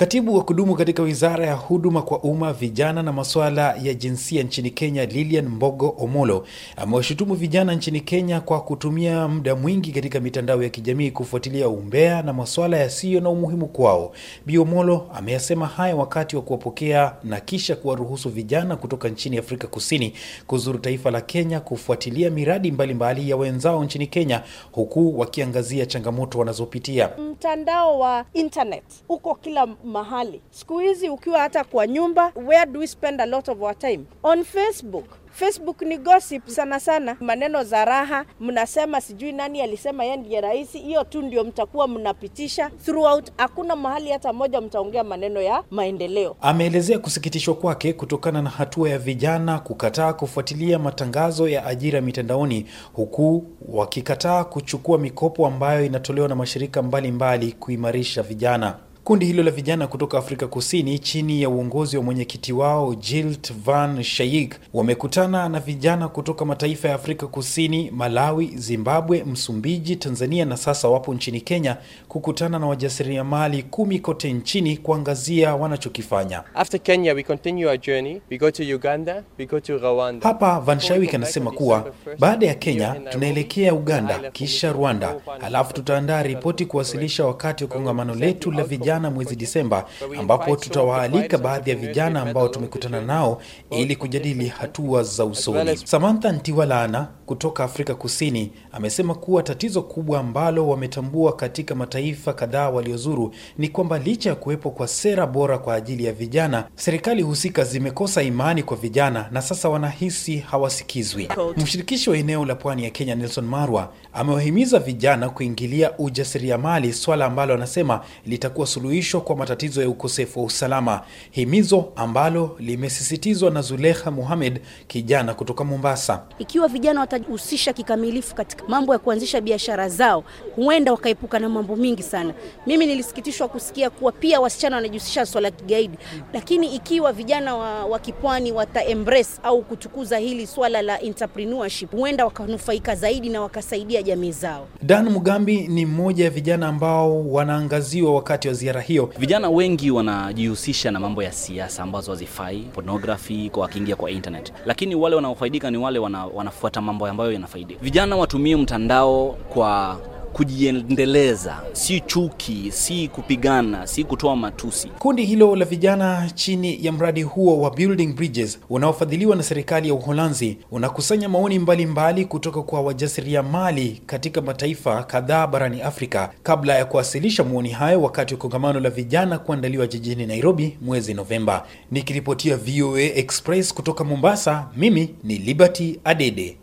Katibu wa kudumu katika wizara ya huduma kwa umma, vijana na masuala ya jinsia nchini Kenya, Lilian Mbogo Omolo, amewashutumu vijana nchini Kenya kwa kutumia muda mwingi katika mitandao ya kijamii kufuatilia umbea na masuala yasiyo na umuhimu kwao. Bi Omolo ameyasema haya wakati wa kuwapokea na kisha kuwaruhusu vijana kutoka nchini Afrika Kusini kuzuru taifa la Kenya kufuatilia miradi mbalimbali mbali ya wenzao nchini Kenya, huku wakiangazia changamoto wanazopitia. Mtandao wa internet uko kila mahali siku hizi, ukiwa hata kwa nyumba. Where do we spend a lot of our time? On Facebook. Facebook ni gossip sana sana, maneno za raha, mnasema sijui nani alisema yeye ndiye rais. Hiyo tu ndio mtakuwa mnapitisha throughout. Hakuna mahali hata moja mtaongea maneno ya maendeleo. Ameelezea kusikitishwa kwake kutokana na hatua ya vijana kukataa kufuatilia matangazo ya ajira mitandaoni, huku wakikataa kuchukua mikopo ambayo inatolewa na mashirika mbalimbali mbali kuimarisha vijana. Kundi hilo la vijana kutoka Afrika Kusini chini ya uongozi wa mwenyekiti wao Jilt Van Shaik wamekutana na vijana kutoka mataifa ya Afrika Kusini, Malawi, Zimbabwe, Msumbiji, Tanzania na sasa wapo nchini Kenya kukutana na wajasiriamali kumi kote nchini kuangazia wanachokifanya. After Kenya we continue our journey. We go to Uganda, we go to Rwanda. Hapa Van Shaik anasema kuwa baada ya Kenya tunaelekea Uganda kisha Rwanda, halafu tutaandaa ripoti kuwasilisha wakati wa kongamano letu la vijana mwezi Disemba, ambapo tutawaalika baadhi ya vijana ambao tumekutana nao ili kujadili hatua za usoni. Samantha Ntiwalana kutoka Afrika Kusini amesema kuwa tatizo kubwa ambalo wametambua katika mataifa kadhaa waliozuru ni kwamba licha ya kuwepo kwa sera bora kwa ajili ya vijana, serikali husika zimekosa imani kwa vijana na sasa wanahisi hawasikizwi. Mshirikishi wa eneo la pwani ya Kenya Nelson Marwa amewahimiza vijana kuingilia ujasiriamali, swala ambalo anasema litakuwa suluhisho kwa matatizo ya ukosefu wa usalama, himizo ambalo limesisitizwa na Zulekha Muhamed, kijana kutoka Mombasa. Ikiwa vijana watajihusisha kikamilifu katika mambo ya kuanzisha biashara zao, huenda wakaepuka na mambo mingi sana. Mimi nilisikitishwa kusikia kuwa pia wasichana wanajihusisha swala ya kigaidi, lakini ikiwa vijana wa, wa kipwani wata embrace au kutukuza hili swala la entrepreneurship, huenda wakanufaika zaidi na wakasaidia jamii zao. Dan Mugambi ni mmoja ya vijana ambao wanaangaziwa wakati wa ziara hiyo. Vijana wengi wanajihusisha na mambo ya siasa ambazo hazifai, pornography, kwa wakiingia kwa internet, lakini wale wanaofaidika ni wale wana, wanafuata mambo ambayo yanafaidi. Vijana watumie mtandao kwa kujiendeleza, si chuki, si kupigana, si kutoa matusi. Kundi hilo la vijana chini ya mradi huo wa Building Bridges unaofadhiliwa na serikali ya Uholanzi unakusanya maoni mbalimbali mbali kutoka kwa wajasiriamali katika mataifa kadhaa barani Afrika kabla ya kuwasilisha maoni hayo wakati wa kongamano la vijana kuandaliwa jijini Nairobi mwezi Novemba. Nikiripotia VOA Express kutoka Mombasa, mimi ni Liberty Adede.